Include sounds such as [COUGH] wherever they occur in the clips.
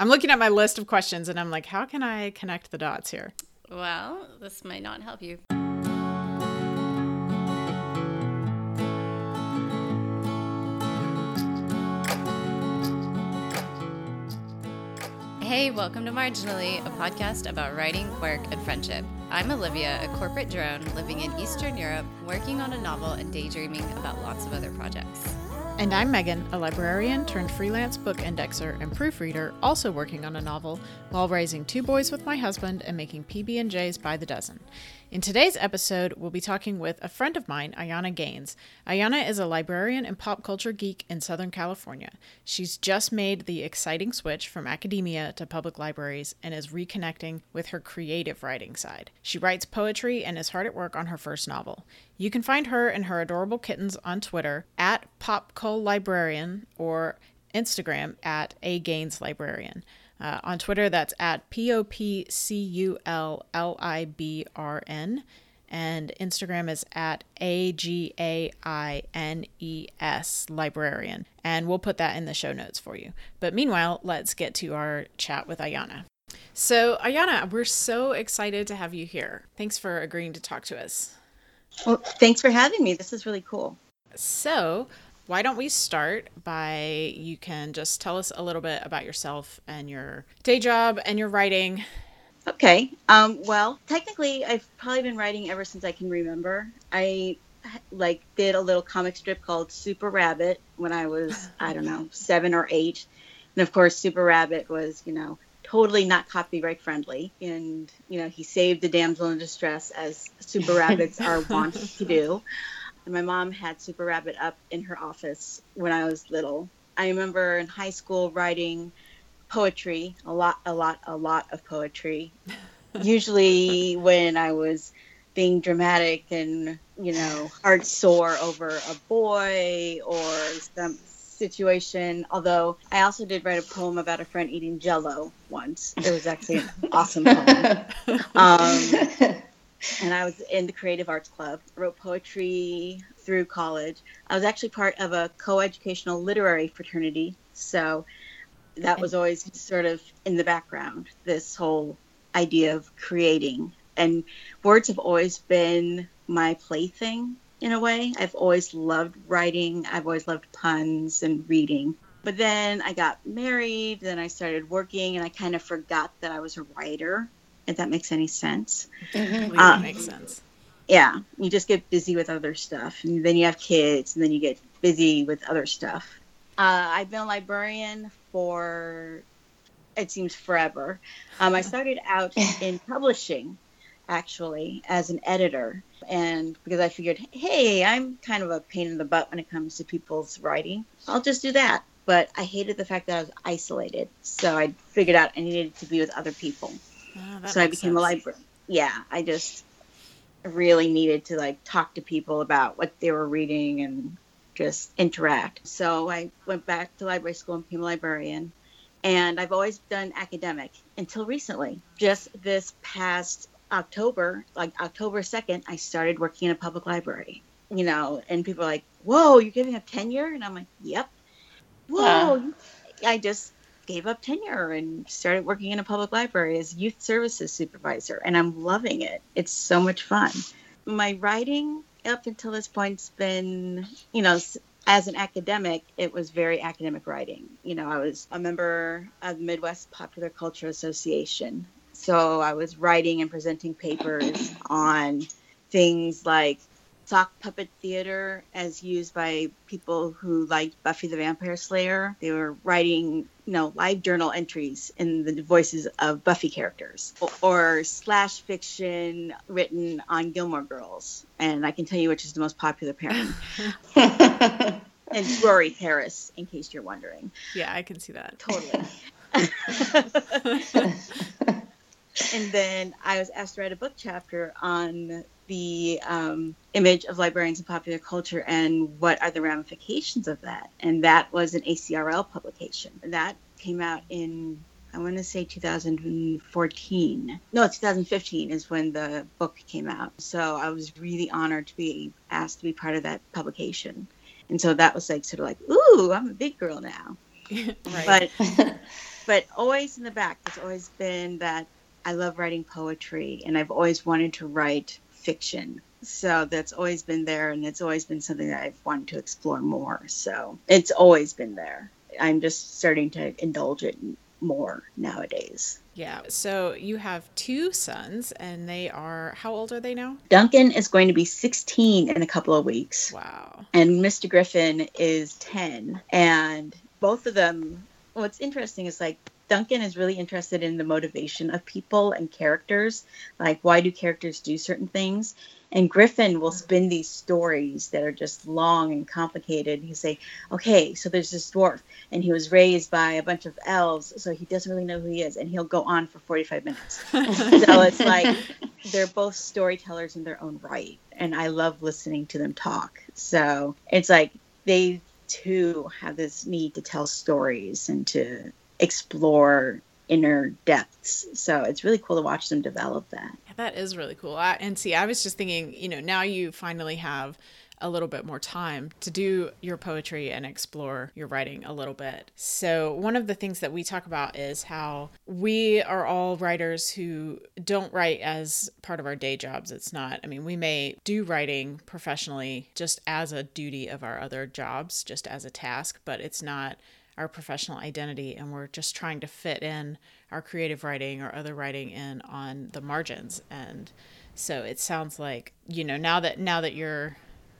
I'm looking at my list of questions and I'm like, how can I connect the dots here? Well, this might not help you. Hey, welcome to Marginally, a podcast about writing, work, and friendship. I'm Olivia, a corporate drone living in Eastern Europe, working on a novel and daydreaming about lots of other projects. And I'm Megan, a librarian turned freelance book indexer and proofreader, also working on a novel while raising two boys with my husband and making PB&Js by the dozen. In today's episode, we'll be talking with a friend of mine, Ayana Gaines. Ayana is a librarian and pop culture geek in Southern California. She's just made the exciting switch from academia to public libraries and is reconnecting with her creative writing side. She writes poetry and is hard at work on her first novel. You can find her and her adorable kittens on Twitter at PopCulLibrarian or Instagram at A Gaines Librarian. Uh, on Twitter, that's at P O P C U L L I B R N. And Instagram is at A G A I N E S librarian. And we'll put that in the show notes for you. But meanwhile, let's get to our chat with Ayana. So, Ayana, we're so excited to have you here. Thanks for agreeing to talk to us. Well, thanks for having me. This is really cool. So, why don't we start by you can just tell us a little bit about yourself and your day job and your writing. Okay. Um, well, technically, I've probably been writing ever since I can remember. I like did a little comic strip called Super Rabbit when I was [LAUGHS] I don't know seven or eight, and of course Super Rabbit was you know totally not copyright friendly, and you know he saved the damsel in distress as Super Rabbits are wont to do. [LAUGHS] And my mom had Super Rabbit up in her office when I was little. I remember in high school writing poetry, a lot, a lot, a lot of poetry. [LAUGHS] Usually when I was being dramatic and, you know, heart sore over a boy or some situation. Although I also did write a poem about a friend eating jello once. It was actually an awesome poem. [LAUGHS] Um, and I was in the Creative Arts Club. Wrote poetry through college. I was actually part of a co-educational literary fraternity, so that was always sort of in the background. This whole idea of creating and words have always been my plaything in a way. I've always loved writing. I've always loved puns and reading. But then I got married, then I started working, and I kind of forgot that I was a writer if that makes any sense. Mm-hmm. Uh, makes sense. Yeah, you just get busy with other stuff, and then you have kids, and then you get busy with other stuff. Uh, I've been a librarian for it seems forever. Um, I started out [LAUGHS] in publishing, actually, as an editor, and because I figured, hey, I'm kind of a pain in the butt when it comes to people's writing, I'll just do that. But I hated the fact that I was isolated, so I figured out I needed to be with other people. Oh, so I became sense. a librarian. Yeah, I just really needed to like talk to people about what they were reading and just interact. So I went back to library school and became a librarian. And I've always done academic until recently. Just this past October, like October 2nd, I started working in a public library. You know, and people are like, whoa, you're giving up tenure? And I'm like, yep. Whoa. I just gave up tenure and started working in a public library as youth services supervisor, and I'm loving it. It's so much fun. My writing up until this point's been, you know, as an academic, it was very academic writing. You know, I was a member of the Midwest Popular Culture Association. So I was writing and presenting papers on things like sock puppet theater as used by people who liked Buffy the Vampire Slayer. They were writing, you know, live journal entries in the voices of Buffy characters or, or slash fiction written on Gilmore Girls. And I can tell you which is the most popular pairing. [LAUGHS] [LAUGHS] and Rory Paris, in case you're wondering. Yeah, I can see that. Totally. [LAUGHS] and then I was asked to write a book chapter on the um, image of librarians in popular culture and what are the ramifications of that. And that was an ACRL publication. That came out in, I want to say 2014. No, 2015 is when the book came out. So I was really honored to be asked to be part of that publication. And so that was like sort of like, ooh, I'm a big girl now. [LAUGHS] but [LAUGHS] but always in the back, it's always been that I love writing poetry and I've always wanted to write fiction. So that's always been there and it's always been something that I've wanted to explore more. So it's always been there. I'm just starting to indulge it more nowadays. Yeah. So you have two sons, and they are how old are they now? Duncan is going to be 16 in a couple of weeks. Wow. And Mr. Griffin is 10. And both of them, what's interesting is like Duncan is really interested in the motivation of people and characters. Like, why do characters do certain things? And Griffin will mm-hmm. spin these stories that are just long and complicated. He'll say, "Okay, so there's this dwarf, and he was raised by a bunch of elves, so he doesn't really know who he is." And he'll go on for 45 minutes. [LAUGHS] so it's like they're both storytellers in their own right, and I love listening to them talk. So it's like they too have this need to tell stories and to explore inner depths. So it's really cool to watch them develop that. Yeah, that is really cool. I, and see, I was just thinking, you know, now you finally have a little bit more time to do your poetry and explore your writing a little bit. So, one of the things that we talk about is how we are all writers who don't write as part of our day jobs. It's not, I mean, we may do writing professionally just as a duty of our other jobs, just as a task, but it's not our professional identity and we're just trying to fit in our creative writing or other writing in on the margins and so it sounds like you know now that now that your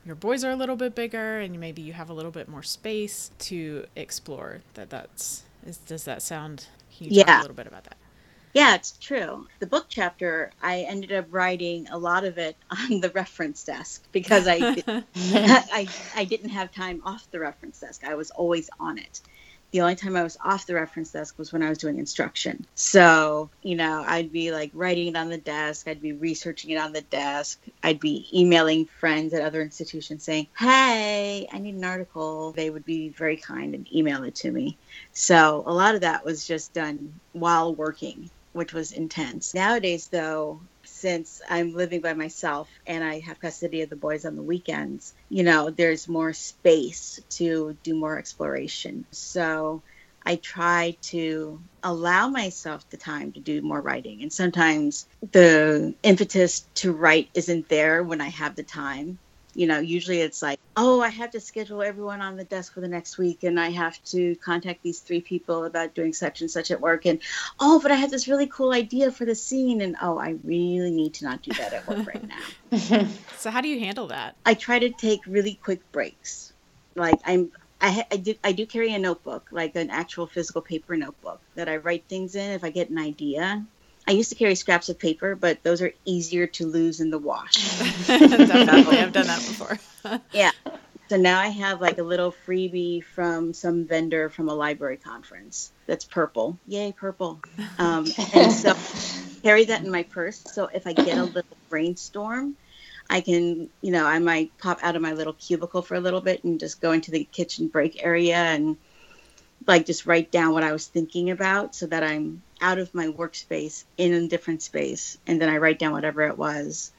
your boys are a little bit bigger and maybe you have a little bit more space to explore that that's is, does that sound can you yeah. talk a little bit about that yeah, it's true. The book chapter, I ended up writing a lot of it [LAUGHS] on the reference desk because I, [LAUGHS] [LAUGHS] I, I didn't have time off the reference desk. I was always on it the only time I was off the reference desk was when I was doing instruction. So, you know, I'd be like writing it on the desk, I'd be researching it on the desk, I'd be emailing friends at other institutions saying, Hey, I need an article. They would be very kind and email it to me. So, a lot of that was just done while working, which was intense. Nowadays, though, since I'm living by myself and I have custody of the boys on the weekends, you know, there's more space to do more exploration. So I try to allow myself the time to do more writing. And sometimes the impetus to write isn't there when I have the time you know, usually it's like, oh, I have to schedule everyone on the desk for the next week and I have to contact these three people about doing such and such at work. And oh, but I have this really cool idea for the scene. And oh, I really need to not do that at work right now. [LAUGHS] [LAUGHS] so, how do you handle that? I try to take really quick breaks. Like, I'm, I, I, do I do carry a notebook, like an actual physical paper notebook that I write things in if I get an idea. I used to carry scraps of paper, but those are easier to lose in the wash. [LAUGHS] Definitely, I've done that before. [LAUGHS] yeah. So now I have like a little freebie from some vendor from a library conference that's purple. Yay, purple. Um, and so [LAUGHS] carry that in my purse. So if I get a little brainstorm, I can, you know, I might pop out of my little cubicle for a little bit and just go into the kitchen break area and like just write down what I was thinking about so that I'm out of my workspace in a different space and then I write down whatever it was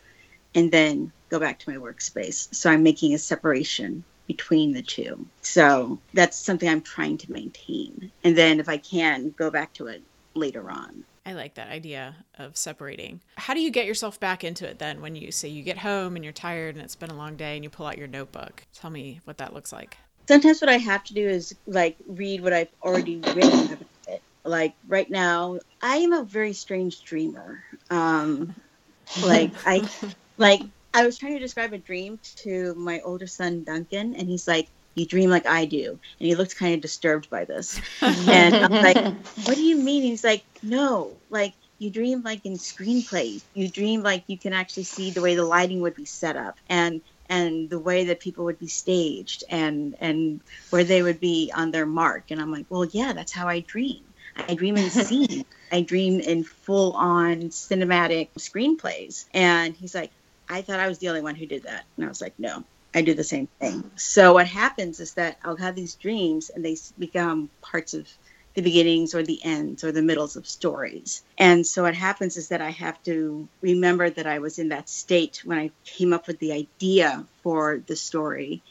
and then go back to my workspace. So I'm making a separation between the two. So that's something I'm trying to maintain. And then if I can, go back to it later on. I like that idea of separating. How do you get yourself back into it then when you say you get home and you're tired and it's been a long day and you pull out your notebook? Tell me what that looks like. Sometimes what I have to do is like read what I've already written like right now i am a very strange dreamer. Um like i [LAUGHS] like i was trying to describe a dream to my older son duncan and he's like you dream like i do. And he looked kind of disturbed by this. And i'm like what do you mean? He's like no like you dream like in screenplays. You dream like you can actually see the way the lighting would be set up and and the way that people would be staged and and where they would be on their mark. And i'm like well yeah that's how i dream I dream in scenes. [LAUGHS] I dream in full on cinematic screenplays. And he's like, I thought I was the only one who did that. And I was like, no, I do the same thing. So what happens is that I'll have these dreams and they become parts of the beginnings or the ends or the middles of stories. And so what happens is that I have to remember that I was in that state when I came up with the idea for the story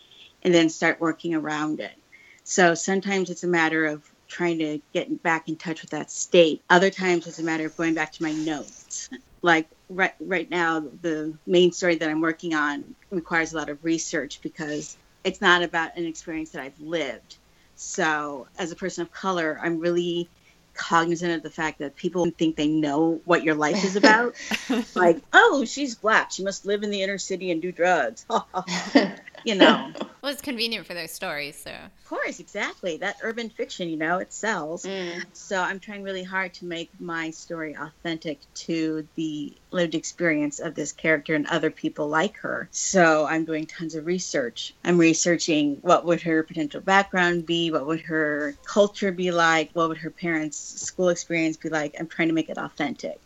and then start working around it. So sometimes it's a matter of trying to get back in touch with that state. Other times it's a matter of going back to my notes. Like right right now, the main story that I'm working on requires a lot of research because it's not about an experience that I've lived. So, as a person of color, I'm really cognizant of the fact that people think they know what your life is about. [LAUGHS] like, oh, she's black. She must live in the inner city and do drugs. [LAUGHS] you know. [LAUGHS] Well, it's convenient for those stories, so. Of course, exactly. That urban fiction, you know, it sells. Mm. So I'm trying really hard to make my story authentic to the lived experience of this character and other people like her. So I'm doing tons of research. I'm researching what would her potential background be, what would her culture be like, what would her parents' school experience be like. I'm trying to make it authentic.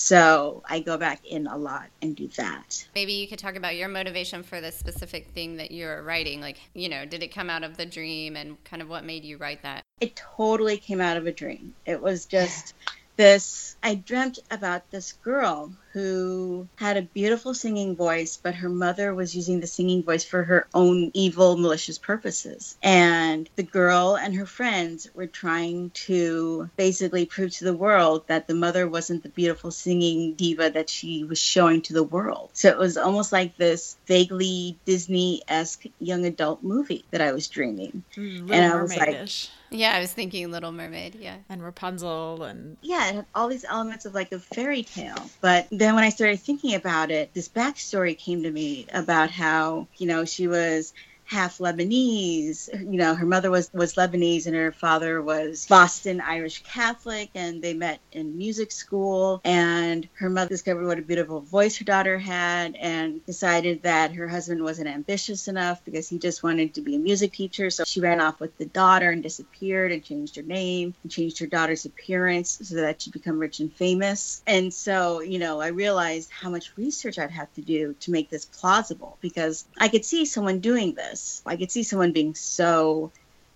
So I go back in a lot and do that. Maybe you could talk about your motivation for the specific thing that you're writing. Like, you know, did it come out of the dream and kind of what made you write that? It totally came out of a dream. It was [SIGHS] just this I dreamt about this girl who had a beautiful singing voice, but her mother was using the singing voice for her own evil, malicious purposes. And the girl and her friends were trying to basically prove to the world that the mother wasn't the beautiful singing diva that she was showing to the world. So it was almost like this vaguely Disney esque young adult movie that I was dreaming. Mm, and I was like, yeah, I was thinking Little Mermaid, yeah. And Rapunzel and Yeah, it had all these elements of like a fairy tale. But then when I started thinking about it, this backstory came to me about how, you know, she was half Lebanese. You know, her mother was was Lebanese and her father was Boston Irish Catholic, and they met in music school. And her mother discovered what a beautiful voice her daughter had, and decided that her husband wasn't ambitious enough because he just wanted to be a music teacher. So she ran off with the daughter and disappeared and changed her name and changed her daughter's appearance so that she'd become rich and famous. And so, you know, I realized how much research I'd have to do to make this plausible because I could see someone doing this ambitious. I could see someone being so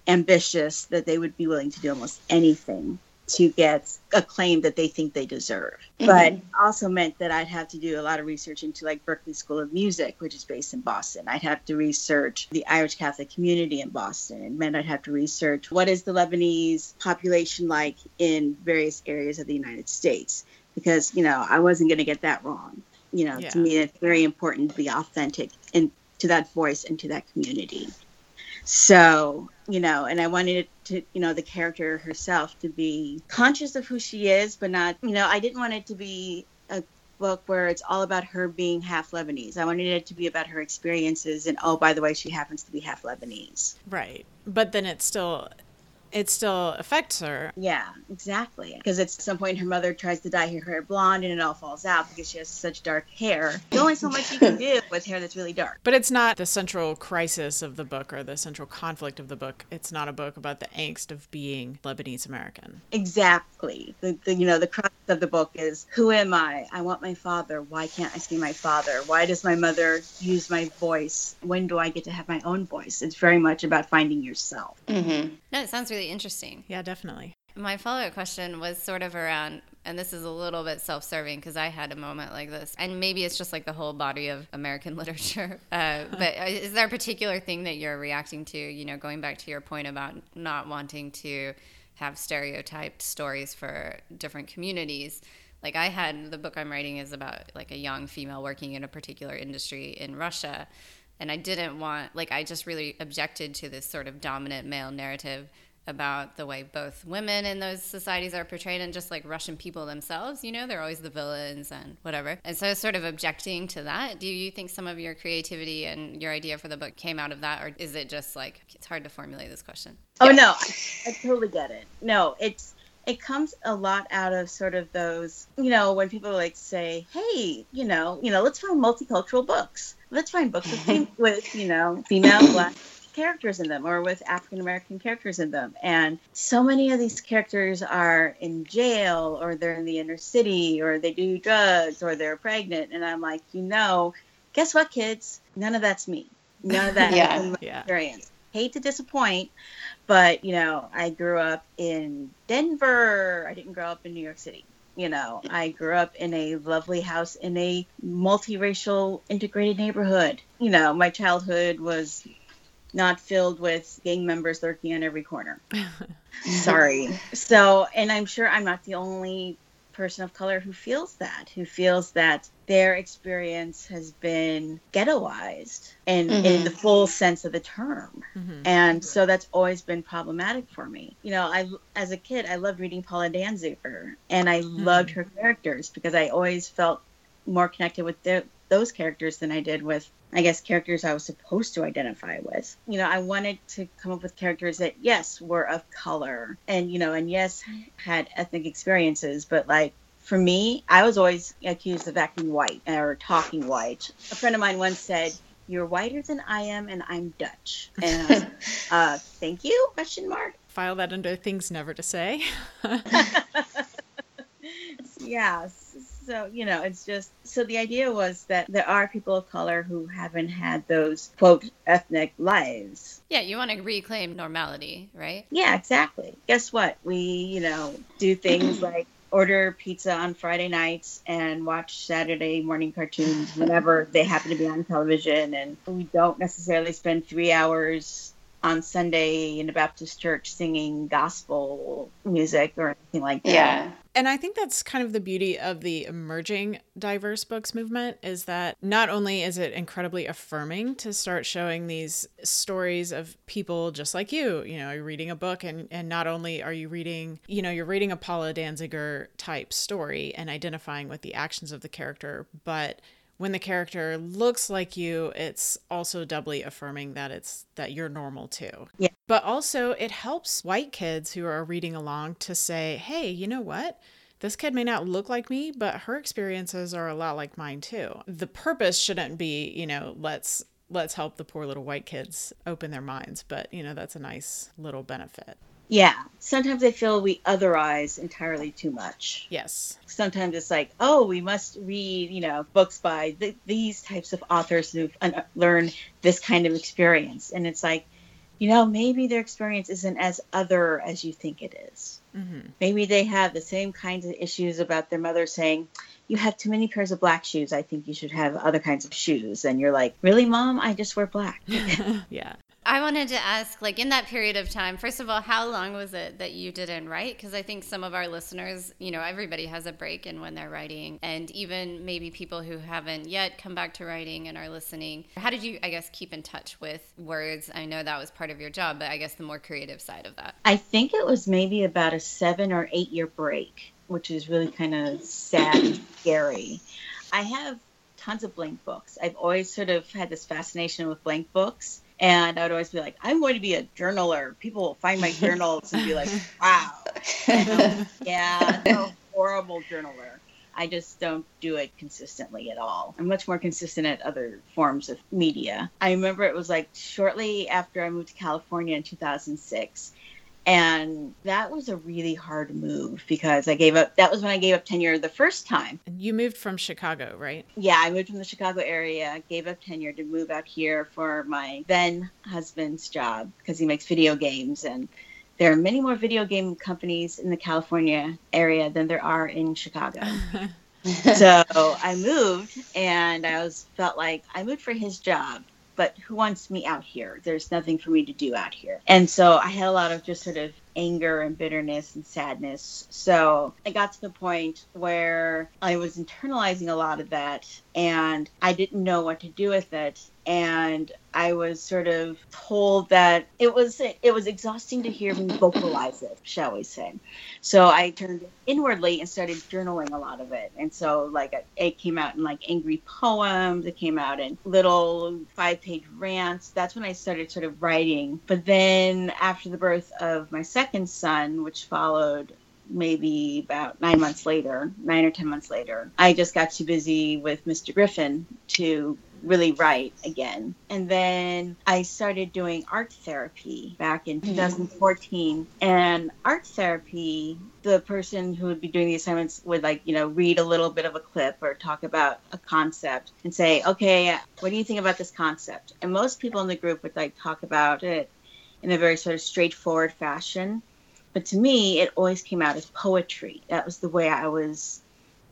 ambitious that they would be willing to do almost anything to get a claim that they think they deserve. Mm-hmm. But also meant that I'd have to do a lot of research into like Berklee School of Music, which is based in Boston. I'd have to research the Irish Catholic community in Boston. It meant I'd have to research what is the Lebanese population like in various areas of the United States. Because, you know, I wasn't going to get that wrong. You know, yeah. to me, it's very important to be authentic and to that voice and to that community. So, you know, and I wanted to, you know, the character herself to be conscious of who she is, but not, you know, I didn't want it to be a book where it's all about her being half Lebanese. I wanted it to be about her experiences and, oh, by the way, she happens to be half Lebanese. Right. But then it's still it still affects her. Yeah, exactly. Because at some point her mother tries to dye her hair blonde and it all falls out because she has such dark hair. There's only so much you can do with hair that's really dark. But it's not the central crisis of the book or the central conflict of the book. It's not a book about the angst of being Lebanese American. Exactly. The, the you know the crux of the book is who am I? I want my father. Why can't I see my father? Why does my mother use my voice? When do I get to have my own voice? It's very much about finding yourself. Mm-hmm. No, it sounds really really interesting. Yeah, definitely. My follow up question was sort of around, and this is a little bit self serving because I had a moment like this. And maybe it's just like the whole body of American [LAUGHS] literature. Uh, [LAUGHS] but uh, is there a particular thing that you're reacting to, you know, going back to your point about not wanting to have stereotyped stories for different communities? Like I had the book I'm writing is about like a young female working in a particular industry in Russia. And I didn't want, like, I just really objected to this sort of dominant male narrative about the way both women in those societies are portrayed and just like Russian people themselves, you know, they're always the villains and whatever. And so sort of objecting to that. Do you think some of your creativity and your idea for the book came out of that or is it just like it's hard to formulate this question? Oh yeah. no, I, I totally get it. No, it's it comes a lot out of sort of those, you know, when people like say, "Hey, you know, you know, let's find multicultural books. Let's find books with, [LAUGHS] with you know, female, black, characters in them or with African American characters in them. And so many of these characters are in jail or they're in the inner city or they do drugs or they're pregnant. And I'm like, you know, guess what, kids? None of that's me. None of that [LAUGHS] yeah. is yeah. experience. Hate to disappoint, but you know, I grew up in Denver. I didn't grow up in New York City. You know, I grew up in a lovely house in a multiracial integrated neighborhood. You know, my childhood was not filled with gang members lurking on every corner. [LAUGHS] Sorry. So, and I'm sure I'm not the only person of color who feels that, who feels that their experience has been ghettoized and mm-hmm. in the full sense of the term. Mm-hmm. And so that's always been problematic for me. You know, I as a kid I loved reading Paula Danziger and I mm-hmm. loved her characters because I always felt more connected with the, those characters than I did with I guess, characters I was supposed to identify with. You know, I wanted to come up with characters that, yes, were of color and, you know, and yes, had ethnic experiences, but like, for me, I was always accused of acting white or talking white. A friend of mine once said, "You're whiter than I am, and I'm Dutch." And [LAUGHS] uh, thank you? Question mark. File that under things never to say. [LAUGHS] [LAUGHS] yeah, so, you know, it's just so the idea was that there are people of color who haven't had those quote ethnic lives. Yeah, you want to reclaim normality, right? Yeah, exactly. Guess what? We, you know, do things [CLEARS THROAT] like order pizza on Friday nights and watch Saturday morning cartoons whenever they happen to be on television. And we don't necessarily spend three hours on Sunday in a Baptist church singing gospel music or anything like that. Yeah. And I think that's kind of the beauty of the emerging diverse books movement is that not only is it incredibly affirming to start showing these stories of people just like you, you know, you're reading a book and, and not only are you reading, you know, you're reading a Paula Danziger type story and identifying with the actions of the character, but when the character looks like you, it's also doubly affirming that it's that you're normal too. Yeah. But also it helps white kids who are reading along to say, "Hey, you know what? This kid may not look like me, but her experiences are a lot like mine too." The purpose shouldn't be, you know, let's let's help the poor little white kids open their minds, but you know, that's a nice little benefit. Yeah. Sometimes I feel we otherize entirely too much. Yes. Sometimes it's like, oh, we must read, you know, books by th- these types of authors who've un- learned this kind of experience. And it's like, you know, maybe their experience isn't as other as you think it is. Mm-hmm. Maybe they have the same kinds of issues about their mother saying, you have too many pairs of black shoes. I think you should have other kinds of shoes. And you're like, really, mom? I just wear black. [LAUGHS] yeah. I wanted to ask, like, in that period of time, first of all, how long was it that you didn't write? Because I think some of our listeners, you know, everybody has a break in when they're writing, and even maybe people who haven't yet come back to writing and are listening. How did you, I guess, keep in touch with words? I know that was part of your job, but I guess the more creative side of that. I think it was maybe about a seven or eight year break, which is really kind of sad and scary. I have tons of blank books. I've always sort of had this fascination with blank books and I would always be like, I'm going to be a journaler. People will find my [LAUGHS] journals and be like, [LAUGHS] wow. [LAUGHS] Yeah, I'm a horrible journaler. I just don't do it consistently at all. I'm much more consistent at other forms of media. I remember it was like shortly after I moved to California in 2006 and that was a really hard move because I gave up. That was when I gave up tenure the first time. You moved from Chicago, right? Yeah, I moved from the Chicago area, gave up tenure to move out here for my then husband's job because he makes video games. And there are many more video game companies in the California area than there are in Chicago. [LAUGHS] so I moved and I was felt like I moved for his job but who wants me out here? There's nothing for me to do out here. And so I had a lot of just sort of anger and bitterness and sadness. So I got to the point where I was internalizing a lot of that and I didn't know what to do with it. And I was sort of told that it was it was exhausting to hear me vocalize it, shall we say. So I turned inwardly and started journaling a lot of it. And so like it came out in like angry poems, it came out in little five-page rants. That's when I started sort of writing. But then after the birth of my second son, which followed maybe about nine months later, nine or 10 months later, I just got too busy with Mr. Griffin to really write again. And then I started doing art therapy back in hmm. 2014. And art therapy, the person who would be doing the assignments would like, you know, read a little bit of a clip or talk about a concept and say, okay, what do you think about this concept? And most people in the group would like talk about it in a very sort of straightforward fashion. But to me, it always came out as poetry. That was the way I was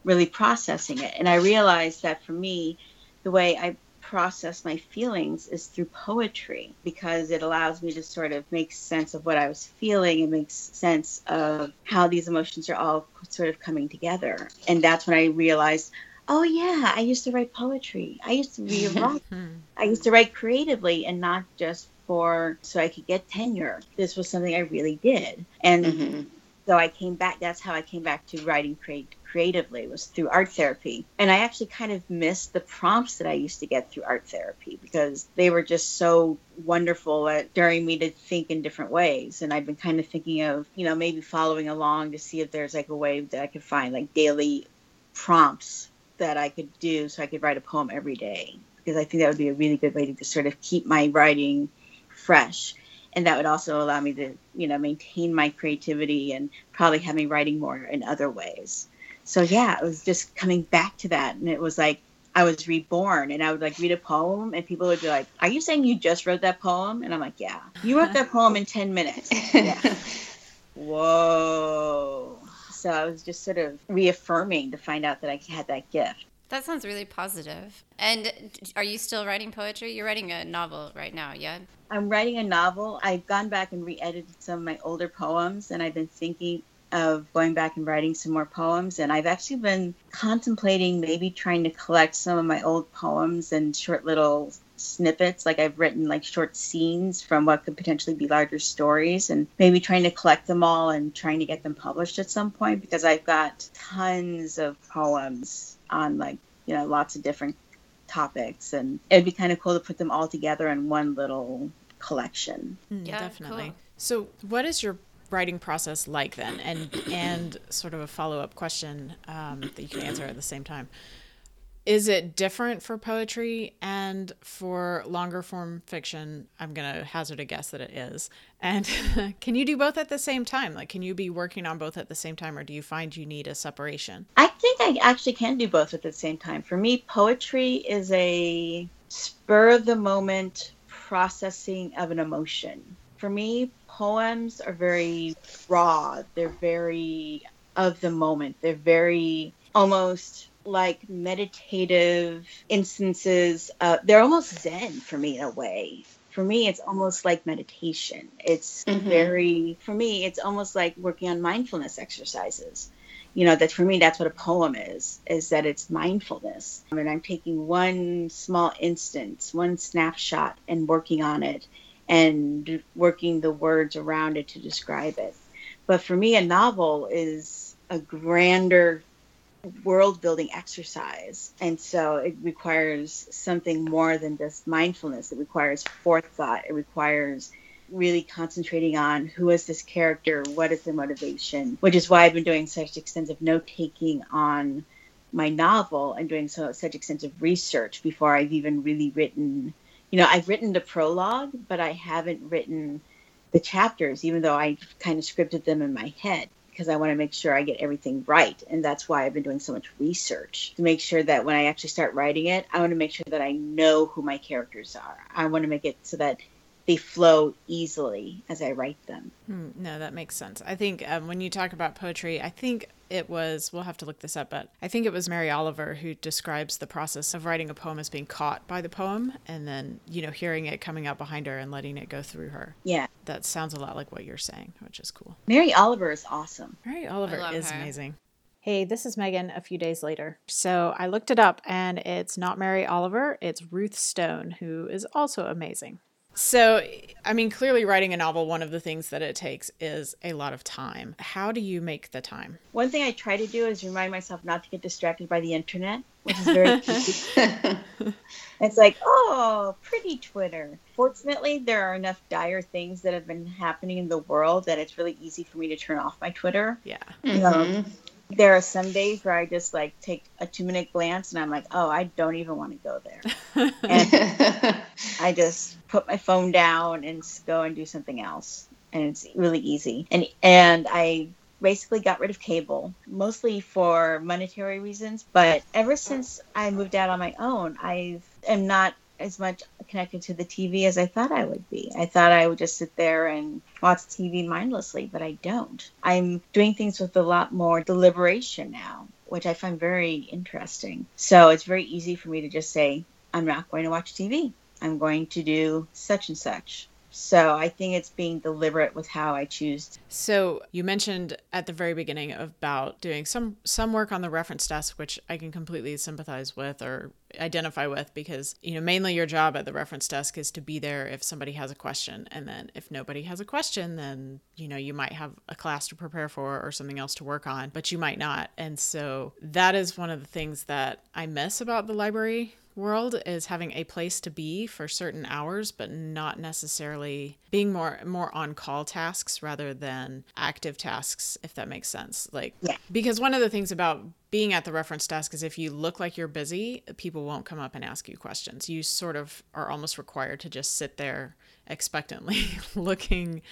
really processing it. And I realized that for me, the way I process my feelings is through poetry because it allows me to sort of make sense of what I was feeling and makes sense of how these emotions are all sort of coming together. And that's when I realized, oh yeah, I used to write poetry. I used to be a [LAUGHS] writer. I used to write creatively and not just for so I could get tenure. This was something I really did. And mm-hmm. so I came back that's how I came back to writing create creatively was through art therapy. And I actually kind of missed the prompts that I used to get through art therapy because they were just so wonderful at daring me to think in different ways. And I've been kind of thinking of, you know, maybe following along to see if there's like a way that I could find like daily prompts that I could do so I could write a poem every day. Because I think that would be a really good way to just sort of keep my writing fresh and that would also allow me to you know maintain my creativity and probably have me writing more in other ways so yeah, it was just coming back to that, and it was like I was reborn, and I would like read a poem, and people would be like, "Are you saying you just wrote that poem?" And I'm like, "Yeah, you wrote that poem in ten minutes." Yeah. [LAUGHS] Whoa. So I was just sort of reaffirming to find out that I had that gift. That sounds really positive. And are you still writing poetry? You're writing a novel right now, yeah? I'm writing a novel. I've gone back and re edited some of my older poems, and I've been thinking of going back and writing some more poems. And I've actually been contemplating maybe trying to collect some of my old poems and short little snippets. Like I've written like short scenes from what could potentially be larger stories and maybe trying to collect them all and trying to get them published at some point because I've got tons of poems on like, you know, lots of different topics and it'd be kind of cool to put them all together in one little collection. Mm, yeah, definitely. Cool. So, what is your writing process like then? And and sort of a follow up question um, that you can answer at the same time. Is it different for poetry and for longer form fiction? I'm to hazard a guess that it is. And [LAUGHS] can you do both at the same time? Like, can you be working on both at the same time, or do you find you need a separation? I think I actually can do both at the same time. For me, poetry is a spur of the moment processing of an emotion. For me, poems are very raw. They're very of the moment. They're very almost like meditative instances. Uh, they're almost zen for me in a way. For me, it's almost like meditation. It's mm-hmm. very, for me, it's almost like working on mindfulness exercises. You know, that for me, that's what a poem is, is that it's mindfulness. I mean, I'm taking one small instance, one snapshot, and working on it and working the words around it to describe it. But for me, a novel is a grander world building exercise. And so it requires something more than just mindfulness. It requires forethought. It requires really concentrating on who is this character, what is the motivation, which is why I've been doing such extensive note taking on my novel and doing so such extensive research before I've even really written you know, I've written the prologue, but I haven't written the chapters, even though I kind of scripted them in my head because I want to make sure I get everything right. And that's why I've been doing so much research to make sure that when I actually start writing it, I want to make sure that I know who my characters are. I want to make it so that they flow easily as I write them. Hmm, no, that makes sense. I think um, when you talk about poetry, I think it was, we'll have to look this up, but I think it was Mary Oliver who describes the process of writing a poem as being caught by the poem and then, you know, hearing it coming out behind her and letting it go through her. Yeah. That sounds a lot like what you're saying, which is cool. Mary Oliver is awesome. Mary Oliver is her. amazing. Hey, this is Megan a few days later. So I looked it up and it's not Mary Oliver, it's Ruth Stone, who is also amazing. So, I mean, clearly writing a novel, one of the things that it takes is a lot of time. How do you make the time? One thing I try to do is remind myself not to get distracted by the internet, which is very [LAUGHS] it's like, oh, pretty Twitter. Fortunately, there are enough dire things that have been happening in the world that it's really easy for me to turn off my Twitter. Yeah. Mm-hmm. Um, there are some days where I just like take a two minute glance and I'm like, oh, I don't even want to go there. [LAUGHS] and I just put my phone down and go and do something else. And it's really easy. And and I basically got rid of cable, mostly for monetary reasons. But ever since I moved out on my own, I am not as much connected to the TV as I thought I would be. I thought I would just sit there and watch TV mindlessly, but I don't. I'm doing things with a lot more deliberation now, which I find very interesting. So it's very easy for me to just say, I'm not going to watch TV. I'm going to do such and such. So I think it's being deliberate with how I choose. So you mentioned at the very beginning about doing some some work on the reference desk, which I can completely sympathize with or identify with because you know mainly your job at the reference desk is to be there if somebody has a question and then if nobody has a question then you know you might have a class to prepare for or something else to work on but you might not and so that is one of the things that I miss about the library world is having a place to be for certain hours but not necessarily being more more on call tasks rather than active tasks if that makes sense like yeah. because one of the things about being at the reference desk is if you look like you're busy people won't come up and ask you questions you sort of are almost required to just sit there expectantly [LAUGHS] looking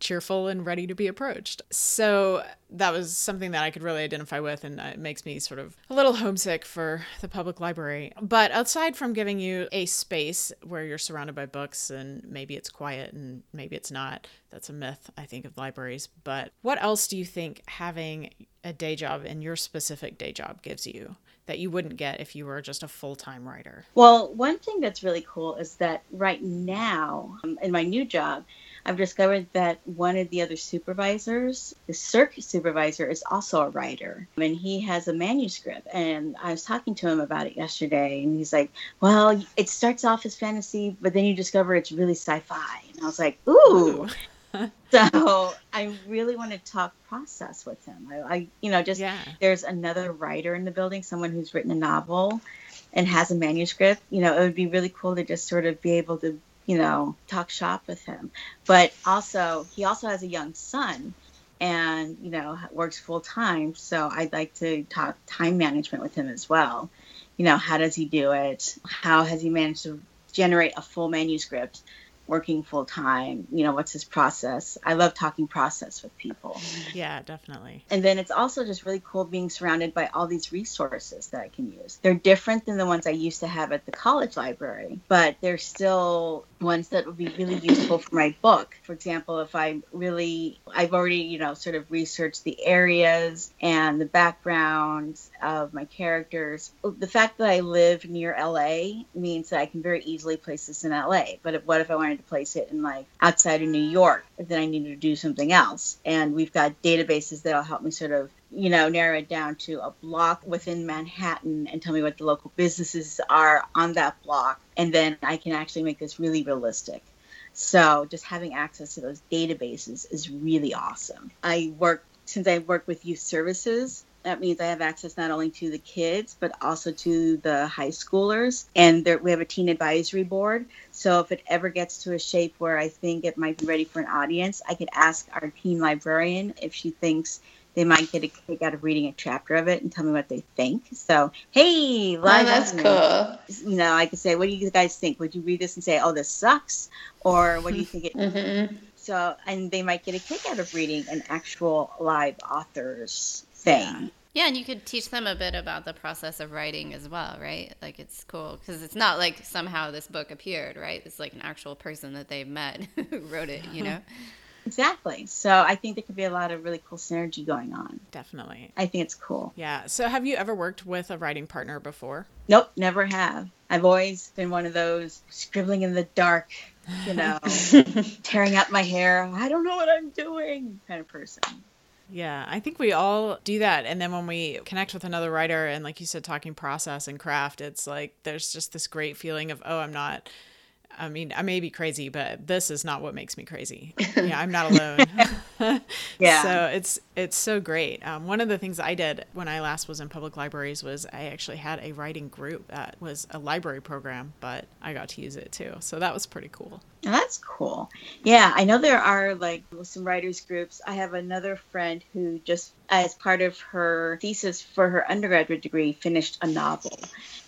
cheerful and ready to be approached. So that was something that I could really identify with, and it makes me sort of a little homesick for the public library. But aside from giving you a space where you're surrounded by books and maybe it's quiet and maybe it's not, that's a myth, I think, of libraries. But what else do you think having a day job and your specific day job gives you? that you wouldn't get if you were just a full time writer? Well, one thing that's really cool is that right now, um, in my new job, I've discovered that one of the other supervisors, the circuit supervisor, is also a writer. And he has a manuscript. And I was talking to him about it yesterday. And he's like, Well, it starts off as fantasy, but then you discover it's really sci fi. And I was like, Ooh. [LAUGHS] so I really want to talk process with him. I, I you know, just yeah. there's another writer in the building, someone who's written a novel and has a manuscript. You know, it would be really cool to just sort of be able to you know, talk shop with him. But also, he also has a young son and, you know, works full time. So I'd like to talk time management with him as well. You know, how does he do it? How has he managed to generate a full manuscript? Working full time you know what's his process? I love talking process with people. Yeah definitely. And then it's also just really cool being surrounded by all these resources that i can use. They're different than the ones i used to have at the college library but they're still ones that would be really useful for my book. For example if i really i've already you know sort of researched the areas and the backgrounds of my characters. The fact that i live near la means that i can very easily place this in la but if, what if i wanted to place it in like outside of New York, then I needed to do something else. And we've got databases that'll help me sort of, you know, narrow it down to a block within Manhattan and tell me what the local businesses are on that block. And then I can actually make this really realistic. So just having access to those databases is really awesome. I work since I work with youth services, that means I have access not only to the kids, but also to the high schoolers. And there, we have a teen advisory board. So if it ever gets to a shape where I think it might be ready for an audience, I could ask our teen librarian if she thinks they might get a kick out of reading a chapter of it and tell me what they think. So, hey, oh, that's cool. You know, I could say, what do you guys think? Would you read this and say, oh, this sucks? Or what do you think it mm-hmm. So, and they might get a kick out of reading an actual live author's thing. Yeah. Yeah, and you could teach them a bit about the process of writing as well, right? Like it's cool because it's not like somehow this book appeared, right? It's like an actual person that they've met [LAUGHS] who wrote it, you know? [LAUGHS] Exactly. So I think there could be a lot of really cool synergy going on. Definitely. I think it's cool. Yeah. So have you ever worked with a writing partner before? Nope, never have. I've always been one of those scribbling in the dark, you know, [LAUGHS] tearing out my hair. I don't know what I'm doing kind of person. Yeah, I think we all do that. And then when we connect with another writer and, like you said, talking process and craft, it's like there's just this great feeling of, oh, I'm not I mean, I may be crazy, but this is not what makes me crazy. [LAUGHS] Yeah, I'm not alone. [LAUGHS] yeah. So it's it's so great. Um, one of the things I did when I last was in public libraries was I actually had a writing group that was a library program, but I got to use it too. So that was pretty cool. that's cool. Yeah, I know there are like some writers groups. I have another friend who just, as part of her thesis for her undergraduate degree, finished a novel,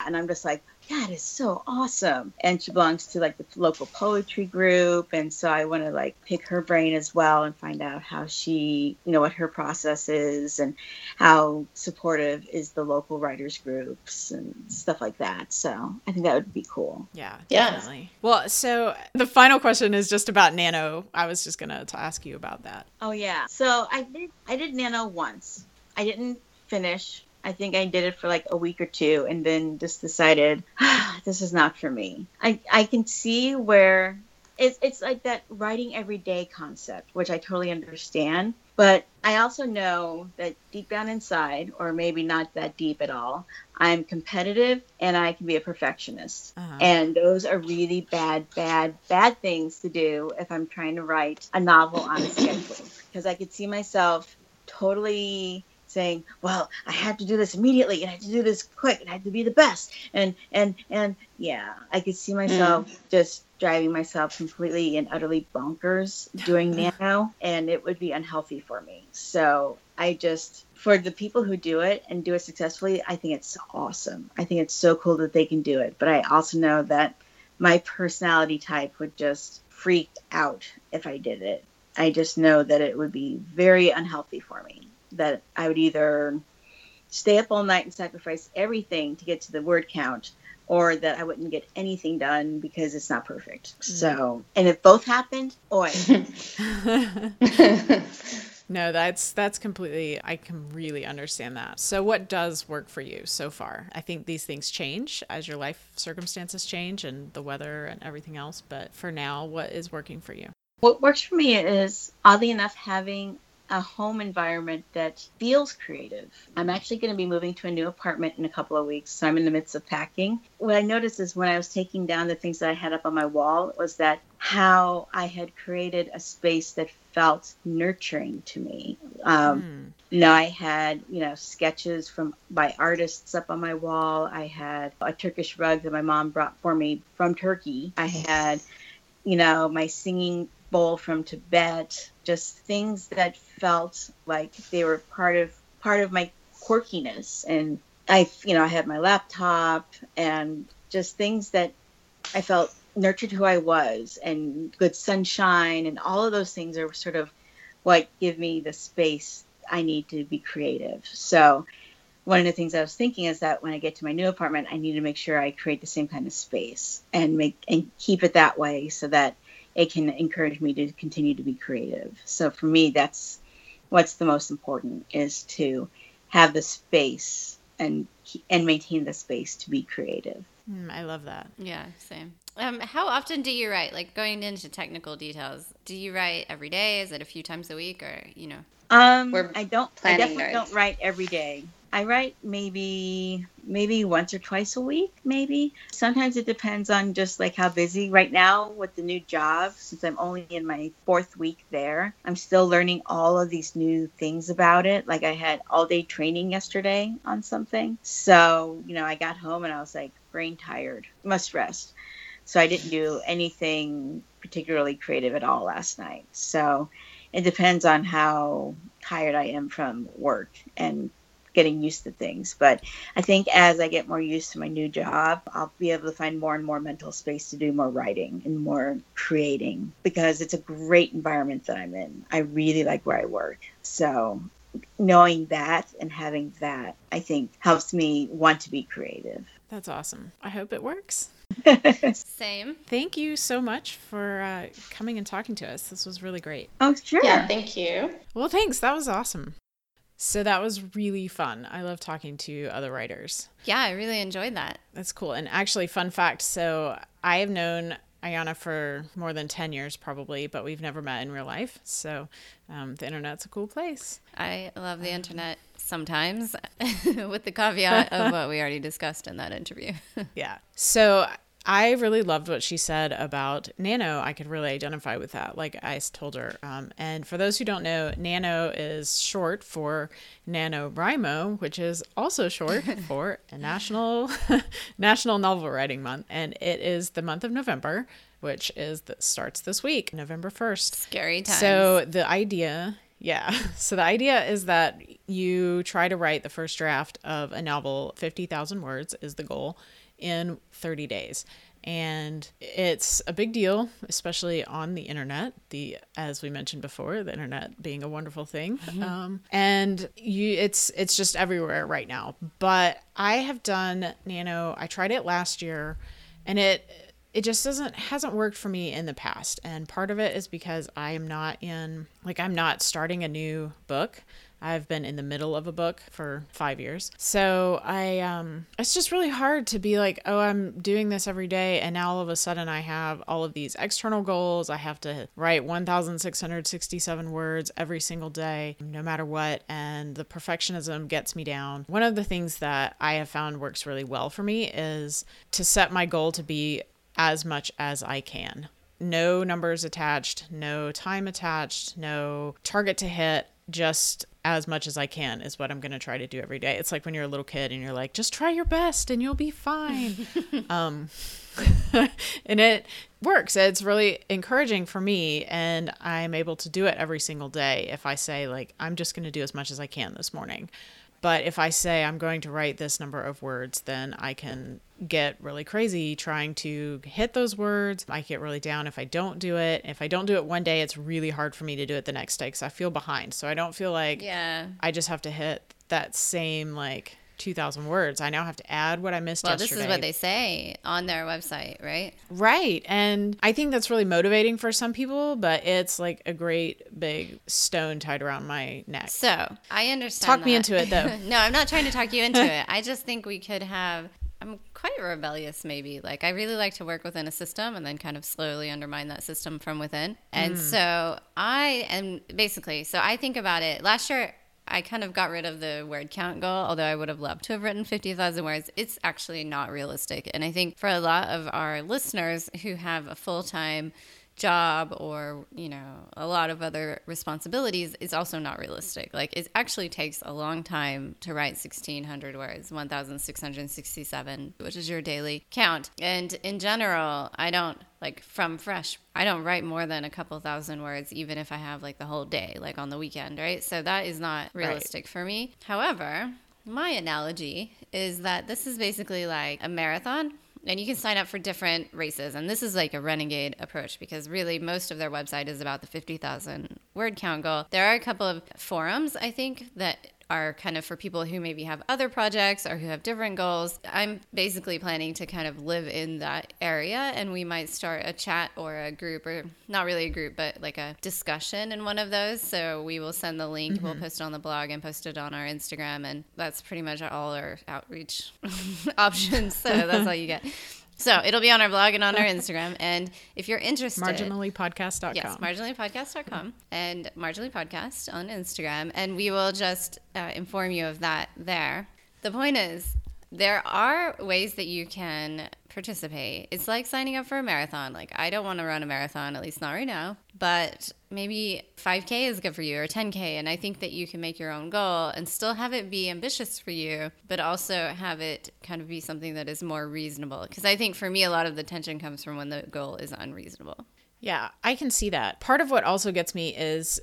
and I'm just like that is so awesome. And she belongs to like the local poetry group. And so I want to like pick her brain as well and find out how she, you know, what her process is and how supportive is the local writers groups and stuff like that. So I think that would be cool. Yeah, definitely. Yeah. Well, so the final question is just about Nano. I was just going to ask you about that. Oh, yeah. So I did, I did Nano once. I didn't finish I think I did it for like a week or two and then just decided ah, [SIGHS] this is not for me. I, I can see where it's, it's like that writing every day concept, which I totally understand. But I also know that deep down inside, or maybe not that deep at all, I'm competitive and I can be a perfectionist. Uh-huh. And those are really bad, bad, bad things to do if I'm trying to write a novel on a schedule. Because I could see myself totally saying, "Well, I had to do this immediately, and I had to do this quick, and I had to be the best." And and and yeah, I could see myself mm. just driving myself completely and utterly bonkers doing [LAUGHS] nano, and it would be unhealthy for me. So I just for the people who do it and do it successfully, I think it's awesome. I think it's so cool that they can do it. But I also know that my personality type would just freak out if I did it. I just know that it would be very unhealthy for me that I would either stay up all night and sacrifice everything to get to the word count or that I wouldn't get anything done because it's not perfect. Mm. So, and if both happened, oi. [LAUGHS] no, that's that's completely I can really understand that. So what does work for you so far? I think these things change as your life circumstances change and the weather and everything else, but for now, what is working for you? What works for me is oddly enough having a home environment that feels creative. I'm actually going to be moving to a new apartment in a couple of weeks, so I'm in the midst of packing. What I noticed is when I was taking down the things that I had up on my wall was that how I had created a space that felt nurturing to me. Um, mm. You know, I had you know sketches from by artists up on my wall. I had a Turkish rug that my mom brought for me from Turkey. I had you know my singing bowl from Tibet, just things that felt like they were part of part of my quirkiness. And I, you know, I had my laptop and just things that I felt nurtured who I was and good sunshine and all of those things are sort of what give me the space I need to be creative. So one of the things I was thinking is that when I get to my new apartment, I need to make sure I create the same kind of space and make and keep it that way so that it can encourage me to continue to be creative. So for me, that's what's the most important is to have the space and and maintain the space to be creative. Mm, I love that. Yeah, same. Um, how often do you write? Like going into technical details, do you write every day? Is it a few times a week, or you know? Um, We're I don't. I definitely don't write every day. I write maybe maybe once or twice a week, maybe. Sometimes it depends on just like how busy. Right now with the new job, since I'm only in my fourth week there, I'm still learning all of these new things about it. Like I had all day training yesterday on something. So, you know, I got home and I was like brain tired, must rest. So I didn't do anything particularly creative at all last night. So it depends on how tired I am from work and getting used to things. But I think as I get more used to my new job, I'll be able to find more and more mental space to do more writing and more creating because it's a great environment that I'm in. I really like where I work. So knowing that and having that, I think helps me want to be creative. That's awesome. I hope it works. [LAUGHS] Same. Thank you so much for uh, coming and talking to us. This was really great. Oh, sure. Yeah, thank you. Well, thanks. That was awesome. So that was really fun. I love talking to other writers. Yeah, I really enjoyed that. That's cool. And actually, fun fact so I have known Ayana for more than 10 years, probably, but we've never met in real life. So um, the internet's a cool place. I love the internet sometimes, [LAUGHS] with the caveat of [LAUGHS] what we already discussed in that interview. [LAUGHS] yeah. So I really loved what she said about nano. I could really identify with that, like I told her. Um, and for those who don't know, nano is short for NaNoWriMo, which is also short [LAUGHS] for a National [LAUGHS] National Novel Writing Month, and it is the month of November, which is that starts this week, November first. Scary time. So the idea yeah. [LAUGHS] So the idea is that you try to write the first draft of a novel, 50,000 words is the goal in 30 days. And it's a big deal especially on the internet the as we mentioned before the internet being a wonderful thing. Mm-hmm. um, and you it's it's just everywhere right now. But i have done nano i tried it last year and it it just doesn't hasn't worked for me in the past. And part of it is because i am not in like i'm not starting a new book I've been in the middle of a book for five years. So I, um, it's just really hard to be like, oh, I'm doing this every day. And now all of a sudden I have all of these external goals. I have to write 1,667 words every single day, no matter what. And the perfectionism gets me down. One of the things that I have found works really well for me is to set my goal to be as much as I can. No numbers attached, no time attached, no target to hit, just as much as I can is what I'm going to try to do every day. It's like when you're a little kid and you're like, just try your best and you'll be fine. [LAUGHS] um, [LAUGHS] and it works. It's really encouraging for me, and I'm able to do it every single day if I say, like, I'm just going to do as much as I can this morning. But if I say I'm going to write this number of words, then I can get really crazy trying to hit those words. I get really down if I don't do it. If I don't do it one day, it's really hard for me to do it the next day because I feel behind. So I don't feel like yeah. I just have to hit that same like 2,000 words. I now have to add what I missed well, yesterday. this is what they say on their website, right? Right. And I think that's really motivating for some people, but it's like a great big stone tied around my neck. So I understand. Talk that. me into it, though. [LAUGHS] no, I'm not trying to talk you into [LAUGHS] it. I just think we could have. I'm quite rebellious, maybe. Like, I really like to work within a system and then kind of slowly undermine that system from within. And mm. so I am basically, so I think about it. Last year, I kind of got rid of the word count goal, although I would have loved to have written 50,000 words. It's actually not realistic. And I think for a lot of our listeners who have a full time job or you know a lot of other responsibilities is also not realistic. Like it actually takes a long time to write 1600 words 1667 which is your daily count. And in general i don't like from fresh i don't write more than a couple thousand words even if i have like the whole day like on the weekend right? So that is not realistic right. for me. However my analogy is that this is basically like a marathon and you can sign up for different races. And this is like a renegade approach because really most of their website is about the 50,000 word count goal. There are a couple of forums i think that are kind of for people who maybe have other projects or who have different goals. I'm basically planning to kind of live in that area and we might start a chat or a group or not really a group but like a discussion in one of those. So we will send the link, mm-hmm. we'll post it on the blog and post it on our Instagram and that's pretty much all our outreach [LAUGHS] options. So that's all you get. So it'll be on our blog and on our Instagram. And if you're interested, marginallypodcast.com. Yes, marginallypodcast.com and marginallypodcast on Instagram. And we will just uh, inform you of that there. The point is, there are ways that you can participate. It's like signing up for a marathon. Like, I don't want to run a marathon, at least not right now, but maybe 5K is good for you or 10K. And I think that you can make your own goal and still have it be ambitious for you, but also have it kind of be something that is more reasonable. Because I think for me, a lot of the tension comes from when the goal is unreasonable. Yeah, I can see that. Part of what also gets me is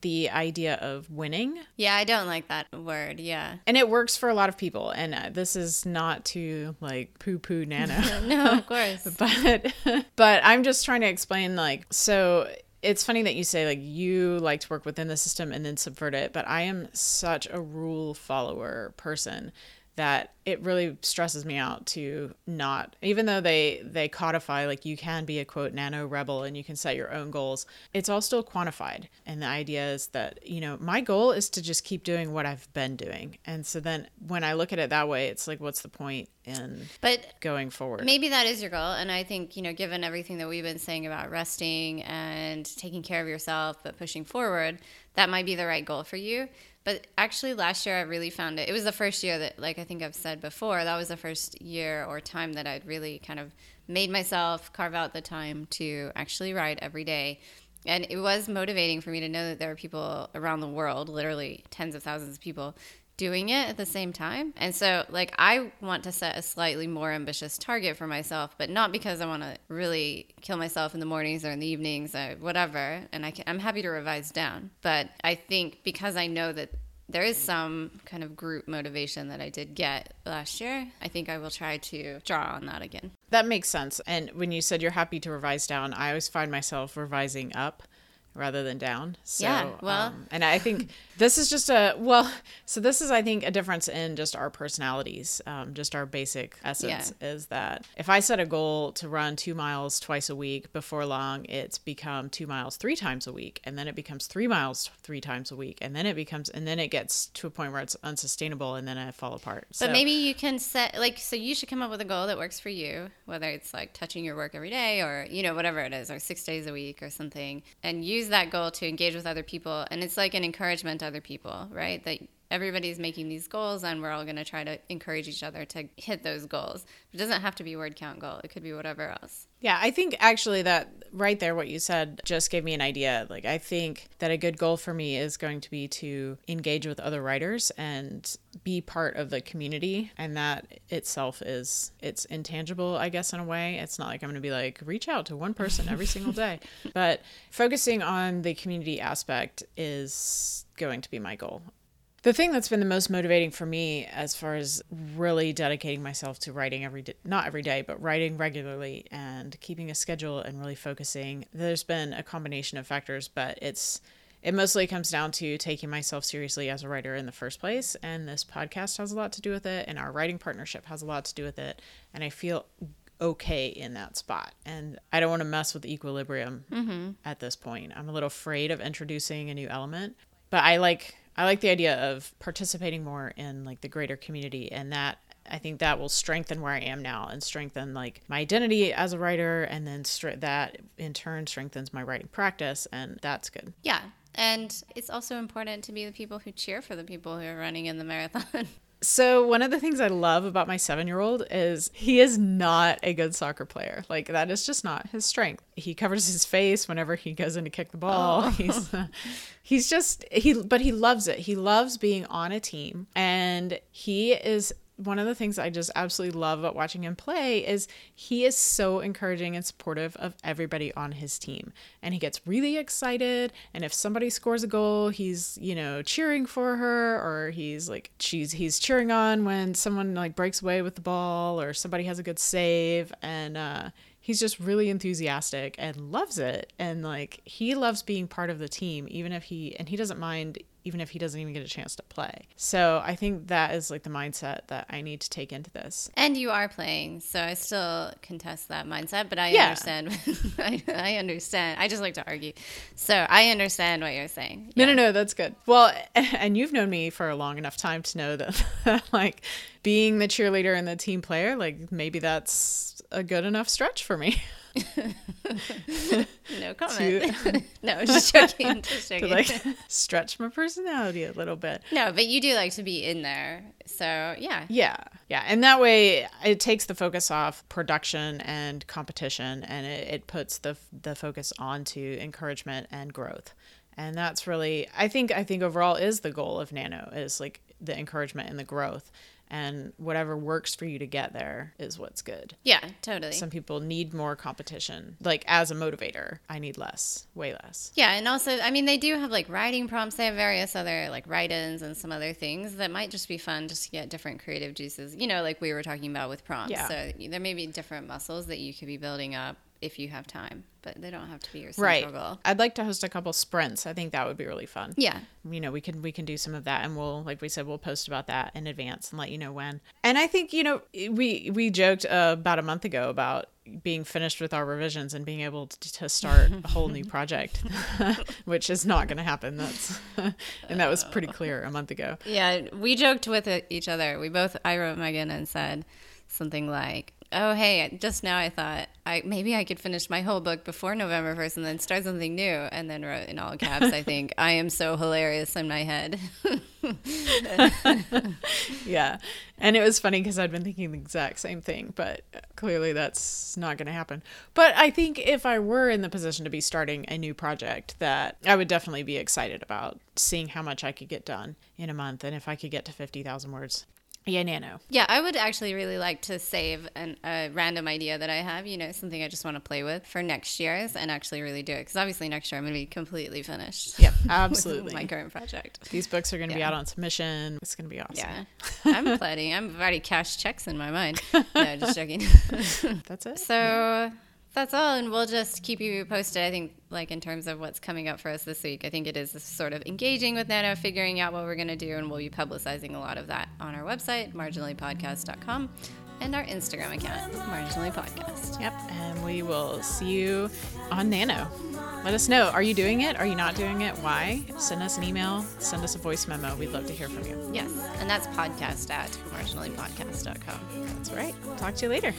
the idea of winning. Yeah, I don't like that word. Yeah. And it works for a lot of people. And uh, this is not to like poo poo Nano. [LAUGHS] no, of [LAUGHS] course. but [LAUGHS] but I'm just trying to explain like so it's funny that you say like you like to work within the system and then subvert it, but I am such a rule follower person that it really stresses me out to not even though they they codify like you can be a quote nano rebel and you can set your own goals it's all still quantified. And the idea is that you know my goal is to just keep doing what i've been doing. And so then when i look at it that way it's like what's the point in but going forward? maybe that is your goal. And i think you know given everything that we've been saying about resting and taking care of yourself but pushing forward that might be the right goal for you but actually, last year I really found it. It was the first year that, like I think I've said before, that was the first year or time that I'd really kind of made myself carve out the time to actually ride every day. And it was motivating for me to know that there are people around the world, literally tens of thousands of people, doing it at the same time. And so, like, I want to set a slightly more ambitious target for myself, but not because I want to really kill myself in the mornings or in the evenings or whatever. And I can, I'm happy to revise down. But I think because I know that there is some kind of group motivation that I did get last year. I think I will try to draw on that again. That makes sense. And when you said you're happy to revise down, I always find myself revising up rather than down. So, Yeah, well- um, and I think [LAUGHS] this is just a well. So this is, I think, a difference in just our personalities. Um, just our basic essence is that if I set a goal to run two miles twice a week, before long it's become two miles three times a week, and then it becomes three miles three times a week, and then it becomes, and then it gets to a point where it's unsustainable, and then I fall apart. But so, maybe you can set like so you should come up with a goal that works for you, whether it's like touching your work every day or you know whatever it is or 6 days a week or something and use that goal to engage with other people and it's like an encouragement to other people, right? That everybody's making these goals and we're all going to try to encourage each other to hit those goals. It doesn't have to be word count goal. It could be whatever else. Yeah, I think actually that right there, what you said just gave me an idea. Like, I think that a good goal for me is going to be to engage with other writers and be part of the community. And that itself is, it's intangible, I guess, in a way. It's not like I'm going to be like, reach out to one person every single day. [LAUGHS] But focusing on the community aspect is going to be my goal. The thing that's been the most motivating for me as far as really dedicating myself to writing every day, not every day, but writing regularly and keeping a schedule and really focusing, there's been a combination of factors, but it's it mostly comes down to taking myself seriously as a writer in the first place and this podcast has a lot to do with it and our writing partnership has a lot to do with it and I feel okay in that spot and I don't want to mess with the equilibrium mm-hmm. at this point. I'm a little afraid of introducing a new element, but I like I like the idea of participating more in like the greater community and that I think that will strengthen where I am now and strengthen like my identity as a writer and then str- that in turn strengthens my writing practice and that's good. Yeah. And it's also important to be the people who cheer for the people who are running in the marathon. [LAUGHS] So one of the things I love about my seven-year-old is he is not a good soccer player. Like that is just not his strength. He covers his face whenever he goes in to kick the ball. He's uh, [LAUGHS] he's just he, but he loves it. He loves being on a team, and he is one of the things I just absolutely love about watching him play is he is so encouraging and supportive of everybody on his team. And he gets really excited. And if somebody scores a goal, he's, you know, cheering for her or he's like, she's, he's cheering on when someone like breaks away with the ball or somebody has a good save. And, uh, he's just really enthusiastic and loves it and like he loves being part of the team even if he and he doesn't mind even if he doesn't even get a chance to play so i think that is like the mindset that i need to take into this And you are playing, so I still contest that mindset, but I Yeah. understand. [LAUGHS] I, I understand. I just like to argue. So I understand what you're saying. no no no that's good well [LAUGHS] and you've known me for a long enough time to know [LAUGHS] that like being the cheerleader and the team player like maybe that's a good enough stretch for me [LAUGHS] No comment. [LAUGHS] no, just joking. Just [LAUGHS] to joking. like stretch my personality a little bit no, but you do like to be in there. So yeah. Yeah. Yeah. And that way it takes the focus off production and competition and it, it puts the the focus onto encouragement and growth. And that's really I think I think overall is the goal of Nano is like the encouragement and the growth. And whatever works for you to get there is what's good. Yeah, totally. Some people need more competition. Like as a motivator, I need less, way less. Yeah, and also, I mean, they do have like writing prompts. They have various other like write-ins and some other things that might just be fun just to get different creative juices. You know, like we were talking about with prompts. Yeah. So there may be different muscles that you could be building up if you have time, but they don't have to be your central Right. goal. I'd like to host a couple sprints. I think that would be really fun. Yeah. you know we can we can do some of that and we'll like we said we'll post about that in advance and let you know when and i think you know we we joked uh, about a month ago about being finished with our revisions and being able to, to start a whole new [LAUGHS] project [LAUGHS] which is not going to happen that's [LAUGHS] and that was pretty clear a month ago Yeah, we joked with each other. We both, I wrote Megan and said something like, "Oh, hey, just now I thought I maybe I could finish my whole book before November first, and then start something new." And then wrote in all caps, "I think [LAUGHS] I am so hilarious in my head." [LAUGHS] yeah and it was funny because i'd been thinking the exact same thing but clearly that's not going to happen but i think if i were in the position to be starting a new project that i would definitely be excited about seeing how much i could get done in a month and if i could get to 50000 words yeah nano yeah, I would actually really like to save an, a random idea that I have. You know, something I just want to play with for next year's, and actually really do it. Because obviously next year I'm going to be completely finished. yep [LAUGHS] absolutely my current project. these books are going to be out on submission it's going to be awesome Yeah, I'm planning. I'm already cashed checks in my mind. [LAUGHS] No, just joking. that's it [LAUGHS] So That's all, and we'll just keep you posted. I think, like in terms of what's coming up for us this week, I think it is sort of engaging with Nano, figuring out what we're going to do, and we'll be publicizing a lot of that on our website, marginallypodcast.com, and our Instagram account, Marginally Podcast. Yep, and we will see you on Nano. Let us know. Are you doing it? Are you not doing it? Why? Send us an email. Send us a voice memo. We'd love to hear from you. Yes, and that's podcast at marginallypodcast.com. That's right. Talk to you later.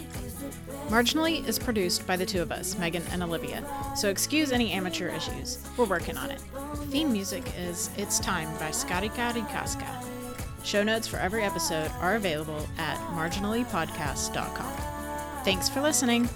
Marginally is produced by the two of us, Megan and Olivia, so excuse any amateur issues. We're working on it. Theme music is It's Time by Skatika Rikaska. Show notes for every episode are available at marginallypodcast.com. Thanks for listening.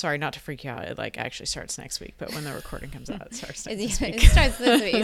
sorry not to freak you out. It like actually starts next week, but when the recording comes out, it starts [LAUGHS] next week. it starts this week.